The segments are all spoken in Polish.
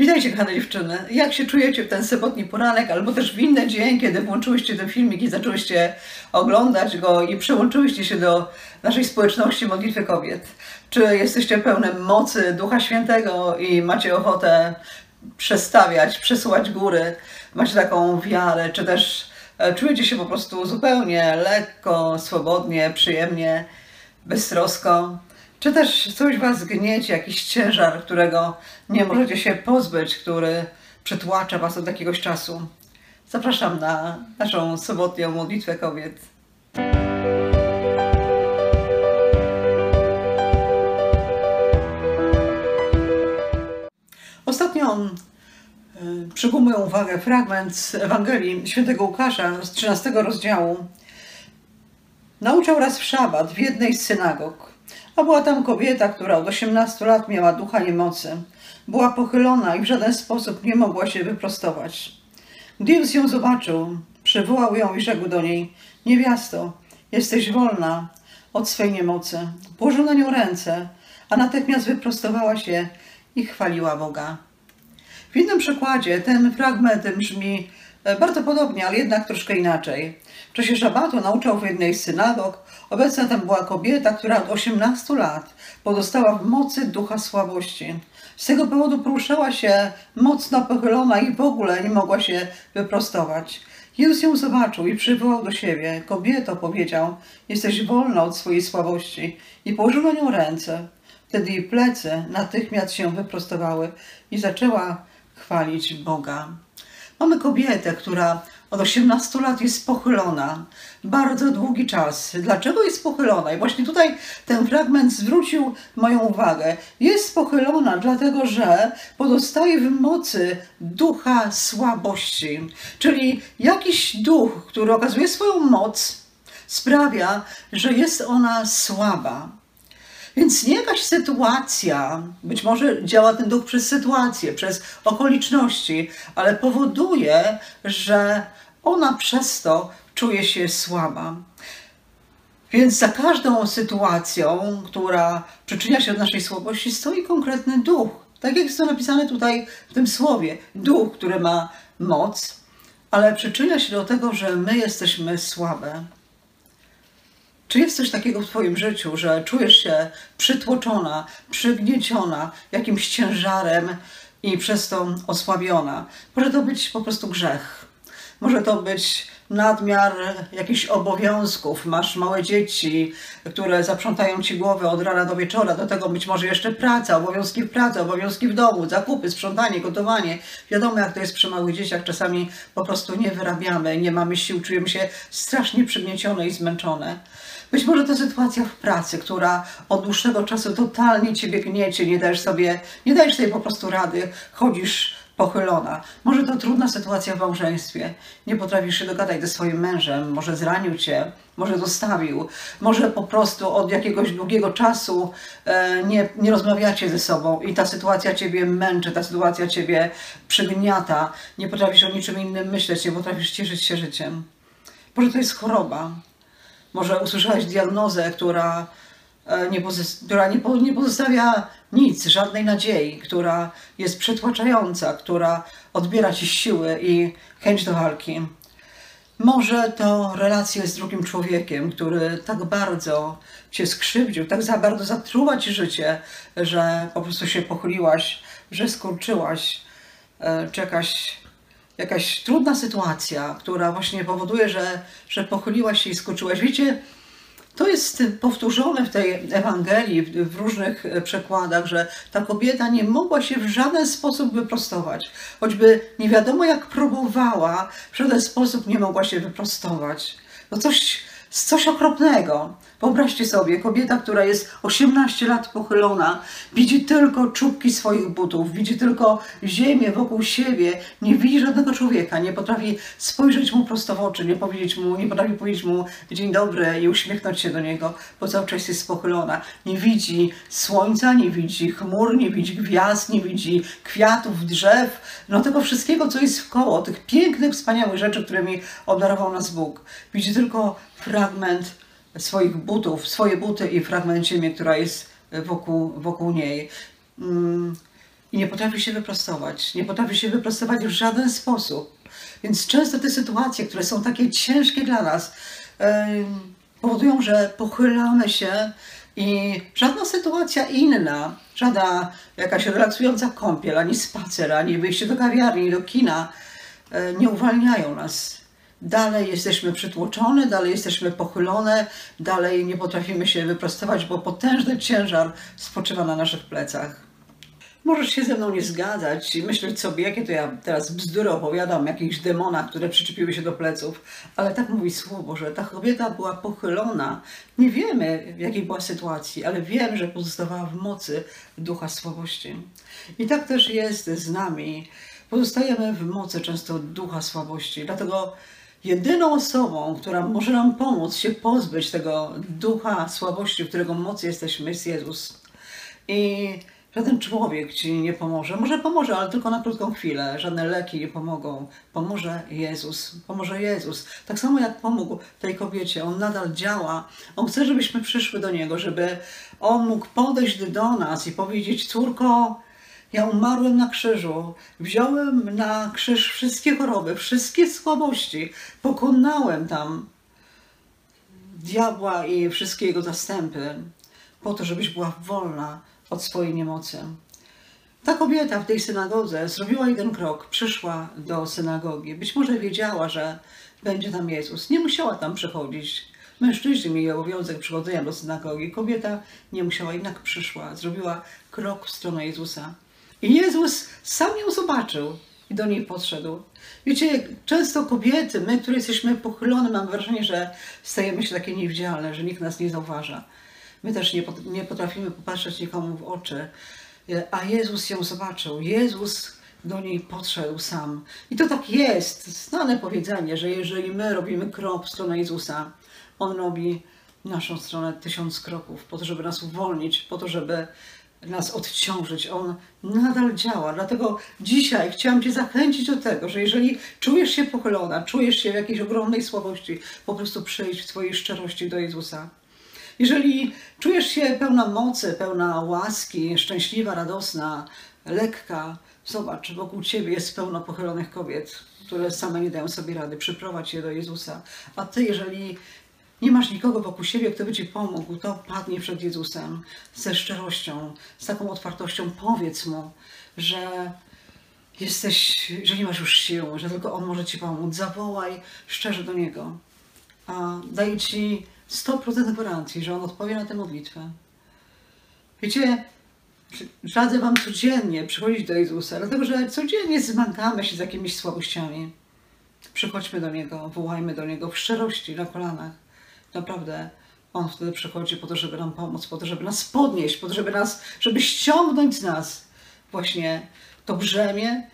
Witajcie kochane dziewczyny. Jak się czujecie w ten sobotni poranek, albo też w inny dzień, kiedy włączyłyście ten filmik i zaczęłyście oglądać go i przyłączyłyście się do naszej społeczności Modlitwy Kobiet? Czy jesteście pełne mocy Ducha Świętego i macie ochotę przestawiać, przesuwać góry? Macie taką wiarę, czy też e, czujecie się po prostu zupełnie lekko, swobodnie, przyjemnie, beztrosko? Czy też coś Was gniecie, jakiś ciężar, którego nie możecie się pozbyć, który przytłacza Was od jakiegoś czasu? Zapraszam na naszą sobotnią modlitwę kobiet. Ostatnio y, przykuł moją uwagę fragment z Ewangelii Świętego Łukasza z 13 rozdziału. Nauczał raz w szabat w jednej z synagog. A była tam kobieta, która od 18 lat miała ducha niemocy. Była pochylona i w żaden sposób nie mogła się wyprostować. Jezus ją zobaczył, przywołał ją i rzekł do niej: Niewiasto, jesteś wolna od swej niemocy. Położył na nią ręce, a natychmiast wyprostowała się i chwaliła Boga. W innym przykładzie ten fragment brzmi bardzo podobnie, ale jednak troszkę inaczej. W czasie szabatu nauczał w jednej z synagog. Obecna tam była kobieta, która od 18 lat pozostała w mocy ducha słabości. Z tego powodu poruszała się mocno pochylona i w ogóle nie mogła się wyprostować. Jezus ją zobaczył i przywołał do siebie. Kobieto, powiedział, jesteś wolna od swojej słabości. I położył na nią ręce. Wtedy jej plecy natychmiast się wyprostowały i zaczęła chwalić Boga. Mamy kobietę, która od 18 lat jest pochylona. Bardzo długi czas. Dlaczego jest pochylona? I właśnie tutaj ten fragment zwrócił moją uwagę. Jest pochylona dlatego, że pozostaje w mocy ducha słabości. Czyli jakiś duch, który okazuje swoją moc, sprawia, że jest ona słaba. Więc nie jakaś sytuacja, być może działa ten duch przez sytuację, przez okoliczności, ale powoduje, że ona przez to czuje się słaba. Więc za każdą sytuacją, która przyczynia się do naszej słabości, stoi konkretny duch. Tak jak jest to napisane tutaj w tym słowie. Duch, który ma moc, ale przyczynia się do tego, że my jesteśmy słabe. Czy jest coś takiego w Twoim życiu, że czujesz się przytłoczona, przygnieciona jakimś ciężarem i przez to osłabiona? Może to być po prostu grzech. Może to być nadmiar jakichś obowiązków. Masz małe dzieci, które zaprzątają ci głowę od rana do wieczora. Do tego być może jeszcze praca, obowiązki w pracy, obowiązki w domu, zakupy, sprzątanie, gotowanie. Wiadomo, jak to jest przy małych dzieciach. Czasami po prostu nie wyrabiamy, nie mamy sił, czujemy się strasznie przygniecione i zmęczone. Być może to sytuacja w pracy, która od dłuższego czasu totalnie ciebie gniecie, nie dajesz sobie, nie dajesz sobie po prostu rady, chodzisz pochylona. Może to trudna sytuacja w małżeństwie. Nie potrafisz się dogadać ze swoim mężem, może zranił cię, może zostawił, może po prostu od jakiegoś długiego czasu e, nie, nie rozmawiacie ze sobą i ta sytuacja ciebie męczy, ta sytuacja ciebie przygniata. Nie potrafisz o niczym innym myśleć, nie potrafisz cieszyć się życiem. Może to jest choroba. Może usłyszałaś diagnozę, która E, nie, która nie, nie pozostawia nic, żadnej nadziei, która jest przytłaczająca, która odbiera ci siły i chęć do walki. Może to relacje z drugim człowiekiem, który tak bardzo cię skrzywdził, tak za bardzo zatruła ci życie, że po prostu się pochyliłaś, że skurczyłaś, e, czy jakaś, trudna sytuacja, która właśnie powoduje, że, że pochyliłaś się i skurczyłaś. Wiecie, to jest powtórzone w tej Ewangelii, w różnych przekładach, że ta kobieta nie mogła się w żaden sposób wyprostować. Choćby nie wiadomo jak próbowała, w żaden sposób nie mogła się wyprostować. To coś coś okropnego. Wyobraźcie sobie, kobieta, która jest 18 lat pochylona, widzi tylko czubki swoich butów, widzi tylko ziemię wokół siebie, nie widzi żadnego człowieka, nie potrafi spojrzeć mu prosto w oczy, nie powiedzieć mu, nie potrafi powiedzieć mu dzień dobry i uśmiechnąć się do niego, bo cały czas jest pochylona. Nie widzi słońca, nie widzi chmur, nie widzi gwiazd, nie widzi kwiatów, drzew, no tego wszystkiego, co jest wkoło, tych pięknych, wspaniałych rzeczy, którymi obdarował nas Bóg. Widzi tylko fragment swoich butów, swoje buty i fragment ziemi, która jest wokół, wokół niej. Mm, i nie potrafi się wyprostować. Nie potrafi się wyprostować w żaden sposób. Więc często te sytuacje, które są takie ciężkie dla nas, powodują, że pochylamy się i żadna sytuacja inna, żadna jakaś relaksująca kąpiel, ani spacer, ani wyjście do kawiarni, do kina nie uwalniają nas. Dalej jesteśmy przytłoczone, dalej jesteśmy pochylone, dalej nie potrafimy się wyprostować, bo potężny ciężar spoczywa na naszych plecach. Możesz się ze mną nie zgadzać i myśleć sobie, jakie to ja teraz bzdury opowiadam, jakichś demonach, które przyczepiły się do pleców, ale tak mówi słowo, że ta kobieta była pochylona. Nie wiemy, w jakiej była sytuacji, ale wiem, że pozostawała w mocy ducha słabości. I tak też jest z nami. Pozostajemy w mocy często ducha słabości. Dlatego jedyną osobą, która może nam pomóc się pozbyć tego ducha słabości, w którego mocy jesteśmy, jest Jezus. I Żaden człowiek ci nie pomoże. Może pomoże, ale tylko na krótką chwilę. Żadne leki nie pomogą. Pomoże Jezus. Pomoże Jezus. Tak samo jak pomógł tej kobiecie. On nadal działa. On chce, żebyśmy przyszły do Niego, żeby On mógł podejść do nas i powiedzieć: Córko, ja umarłem na krzyżu. Wziąłem na krzyż wszystkie choroby, wszystkie słabości. Pokonałem tam diabła i wszystkie jego zastępy po to, żebyś była wolna od swojej niemocy. Ta kobieta w tej synagodze zrobiła jeden krok, przyszła do synagogi. Być może wiedziała, że będzie tam Jezus. Nie musiała tam przychodzić. Mężczyźni mieli obowiązek przychodzenia do synagogi. Kobieta nie musiała, jednak przyszła. Zrobiła krok w stronę Jezusa. I Jezus sam ją zobaczył i do niej podszedł. Wiecie, często kobiety, my, które jesteśmy pochylone, mamy wrażenie, że stajemy się takie niewidzialne, że nikt nas nie zauważa. My też nie, potrafimy popatrzeć nikomu w oczy. A Jezus ją zobaczył. Jezus do niej podszedł sam. I to tak jest. Znane powiedzenie, że jeżeli my robimy krok w stronę Jezusa, On robi naszą stronę tysiąc kroków, po to, żeby nas uwolnić, po to, żeby nas odciążyć. On nadal działa. Dlatego dzisiaj chciałam Cię zachęcić do tego, że jeżeli czujesz się pochylona, czujesz się w jakiejś ogromnej słabości, po prostu przyjdź w swojej szczerości do Jezusa. Jeżeli czujesz się pełna mocy, pełna łaski, szczęśliwa, radosna, lekka, zobacz, wokół ciebie jest pełno pochylonych kobiet, które same nie dają sobie rady. Przyprowadź je do Jezusa. A ty, jeżeli nie masz nikogo wokół siebie, kto by ci pomógł, to padnij przed Jezusem ze szczerością, z taką otwartością. Powiedz mu, że jesteś, że nie masz już sił, że tylko On może ci pomóc. Zawołaj szczerze do Niego. A daje ci 100% gwarancji, że On odpowie na tę modlitwę. Wiecie, radzę Wam codziennie przychodzić do Jezusa, dlatego że codziennie zmagamy się z jakimiś słabościami. Przychodźmy do Niego, wołajmy do Niego w szczerości, na kolanach. Naprawdę On wtedy przychodzi po to, żeby nam pomóc, po to, żeby nas podnieść, po to, żeby nas, żeby ściągnąć z nas właśnie to brzemię,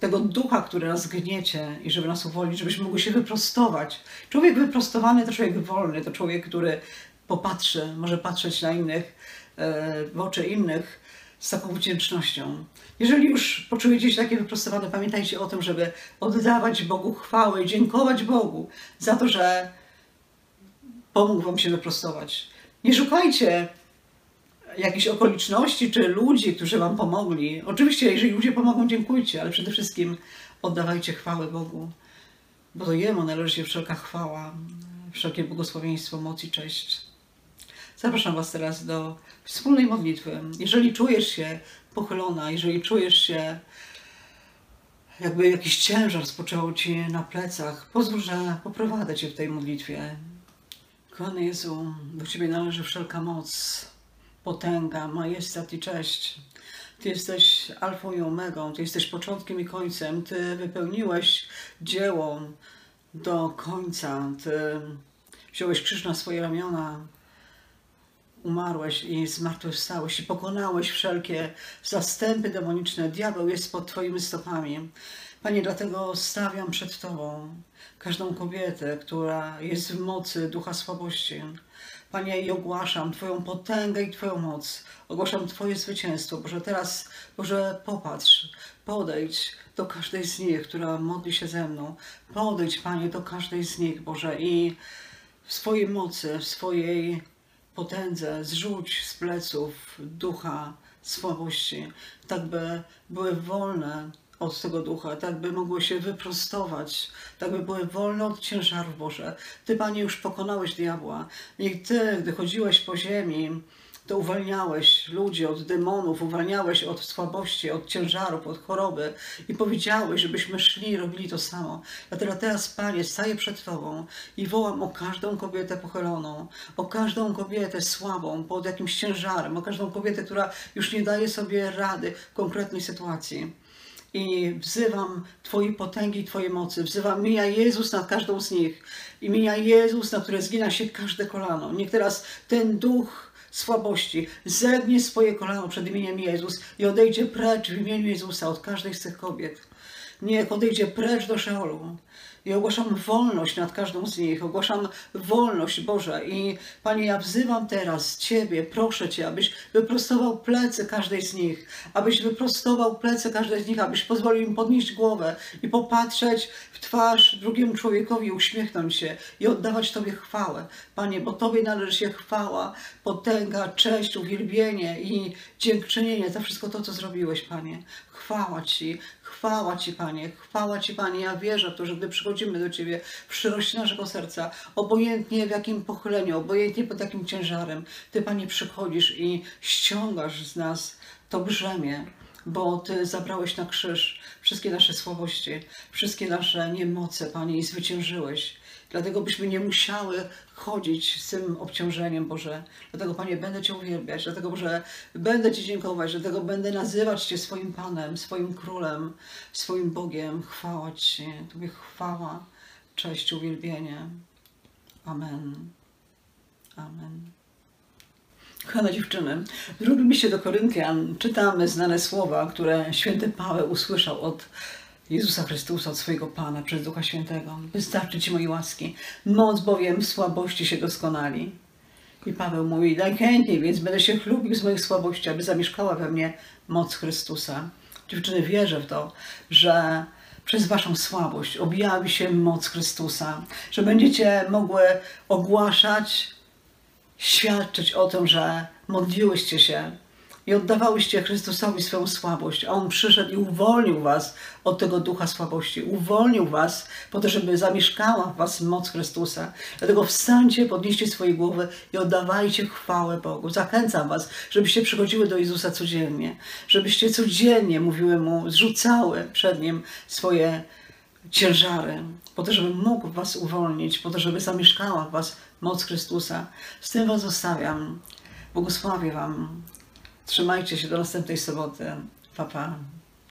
tego ducha, który nas gniecie i żeby nas uwolnić, żebyśmy mogli się wyprostować. Człowiek wyprostowany to człowiek wolny, to człowiek, który popatrzy, może patrzeć na innych, e, w oczy innych z taką wdzięcznością. Jeżeli już poczujecie się takie wyprostowane, pamiętajcie o tym, żeby oddawać Bogu chwałę dziękować Bogu za to, że pomógł Wam się wyprostować. Nie szukajcie jakichś okoliczności czy ludzi, którzy Wam pomogli. Oczywiście, jeżeli ludzie pomogą, dziękujcie, ale przede wszystkim oddawajcie chwałę Bogu, bo to Jemu należy się wszelka chwała, wszelkie błogosławieństwo, moc i cześć. Zapraszam Was teraz do wspólnej modlitwy. Jeżeli czujesz się pochylona, jeżeli czujesz się jakby jakiś ciężar spoczęło Ci na plecach, pozwól, że poprowadzę Cię w tej modlitwie. Kochany Jezu, do Ciebie należy wszelka moc, potęga, majestat i cześć. Ty jesteś alfą i omegą, Ty jesteś początkiem i końcem. Ty wypełniłeś dzieło do końca. Ty wziąłeś krzyż na swoje ramiona, umarłeś i zmartwychwstałeś i pokonałeś wszelkie zastępy demoniczne. Diabeł jest pod Twoimi stopami. Panie, dlatego stawiam przed Tobą każdą kobietę, która jest w mocy ducha słabości. Panie, i ogłaszam Twoją potęgę i Twoją moc. Ogłaszam Twoje zwycięstwo. Boże, teraz, Boże, popatrz, podejdź do każdej z nich, która modli się ze mną. Podejdź, Panie, do każdej z nich, Boże, i w swojej mocy, w swojej potędze zrzuć z pleców ducha słabości, tak by były wolne od tego ducha, tak by mogły się wyprostować, tak by były wolne od ciężarów Boże. Ty, Panie, już pokonałeś diabła. Niech Ty, gdy chodziłeś po ziemi, to uwalniałeś ludzi od demonów, uwalniałeś od słabości, od ciężarów, od choroby i powiedziałeś, żebyśmy szli i robili to samo. Teraz, teraz, Panie, staję przed Tobą i wołam o każdą kobietę pochyloną, o każdą kobietę słabą, pod jakimś ciężarem, o każdą kobietę, która już nie daje sobie rady w konkretnej sytuacji i wzywam Twojej potęgi, Twojej mocy. Wzywam mija Jezus nad każdą z nich. I mija Jezus, na które zgina się każde kolano. Niech teraz ten duch słabości zegnie swoje kolano przed imieniem Jezus i odejdzie precz w imieniu Jezusa od każdej z tych kobiet. Niech odejdzie precz do Szeolu. I ogłaszam wolność nad każdą z nich. Ogłaszam wolność, Boże. I Panie, ja wzywam teraz Ciebie, proszę Cię, abyś wyprostował plecy każdej z nich. Abyś wyprostował plecy każdej z nich, abyś pozwolił im podnieść głowę i popatrzeć w twarz drugiemu człowiekowi, uśmiechnąć się i oddawać Tobie chwałę. Panie, bo Tobie należy się chwała, potęga, cześć, uwielbienie i dziękczynienie za wszystko to, co zrobiłeś, Panie. Chwała Ci, chwała Ci, Panie, chwała Ci, Panie. Ja wierzę w to, że gdy przychodzimy do Ciebie szczerości naszego serca, obojętnie w jakim pochyleniu, obojętnie pod jakim ciężarem, Ty, Panie, przychodzisz i ściągasz z nas to brzemię, bo Ty zabrałeś na krzyż wszystkie nasze słabości, wszystkie nasze niemoce, Panie, i zwyciężyłeś. Dlatego byśmy nie musiały chodzić z tym obciążeniem, Boże. Dlatego, Panie, będę Cię uwielbiać, dlatego, że będę Ci dziękować, dlatego będę nazywać Cię swoim Panem, swoim Królem, swoim Bogiem. Chwała Ci, Tobie chwała, cześć, uwielbienie. Amen. Amen. Kochane dziewczyny, drugi liście do Koryntian czytamy znane słowa, które święty Paweł usłyszał od Jezusa Chrystusa, od swojego Pana, przez Ducha Świętego. Wystarczy Ci mojej łaski. Moc bowiem w słabości się doskonali. I Paweł mówi, najchętniej więc będę się chlubił z moich słabości, aby zamieszkała we mnie moc Chrystusa. Dziewczyny, wierzę w to, że przez Waszą słabość objawi się moc Chrystusa, że będziecie mogły ogłaszać, świadczyć o tym, że modliłyście się i oddawałyście Chrystusowi swoją słabość, a On przyszedł i uwolnił was od tego ducha słabości. Uwolnił was po to, żeby zamieszkała w was moc Chrystusa. Dlatego wstańcie, podnieście swoje głowy i oddawajcie chwałę Bogu. Zachęcam was, żebyście przychodziły do Jezusa codziennie, żebyście codziennie mówiły Mu, zrzucały przed Nim swoje ciężary, po to, żeby mógł was uwolnić, po to, żeby zamieszkała w was moc Chrystusa. Z tym was zostawiam. Błogosławię wam. Trzymajcie się do następnej soboty. Pa, pa.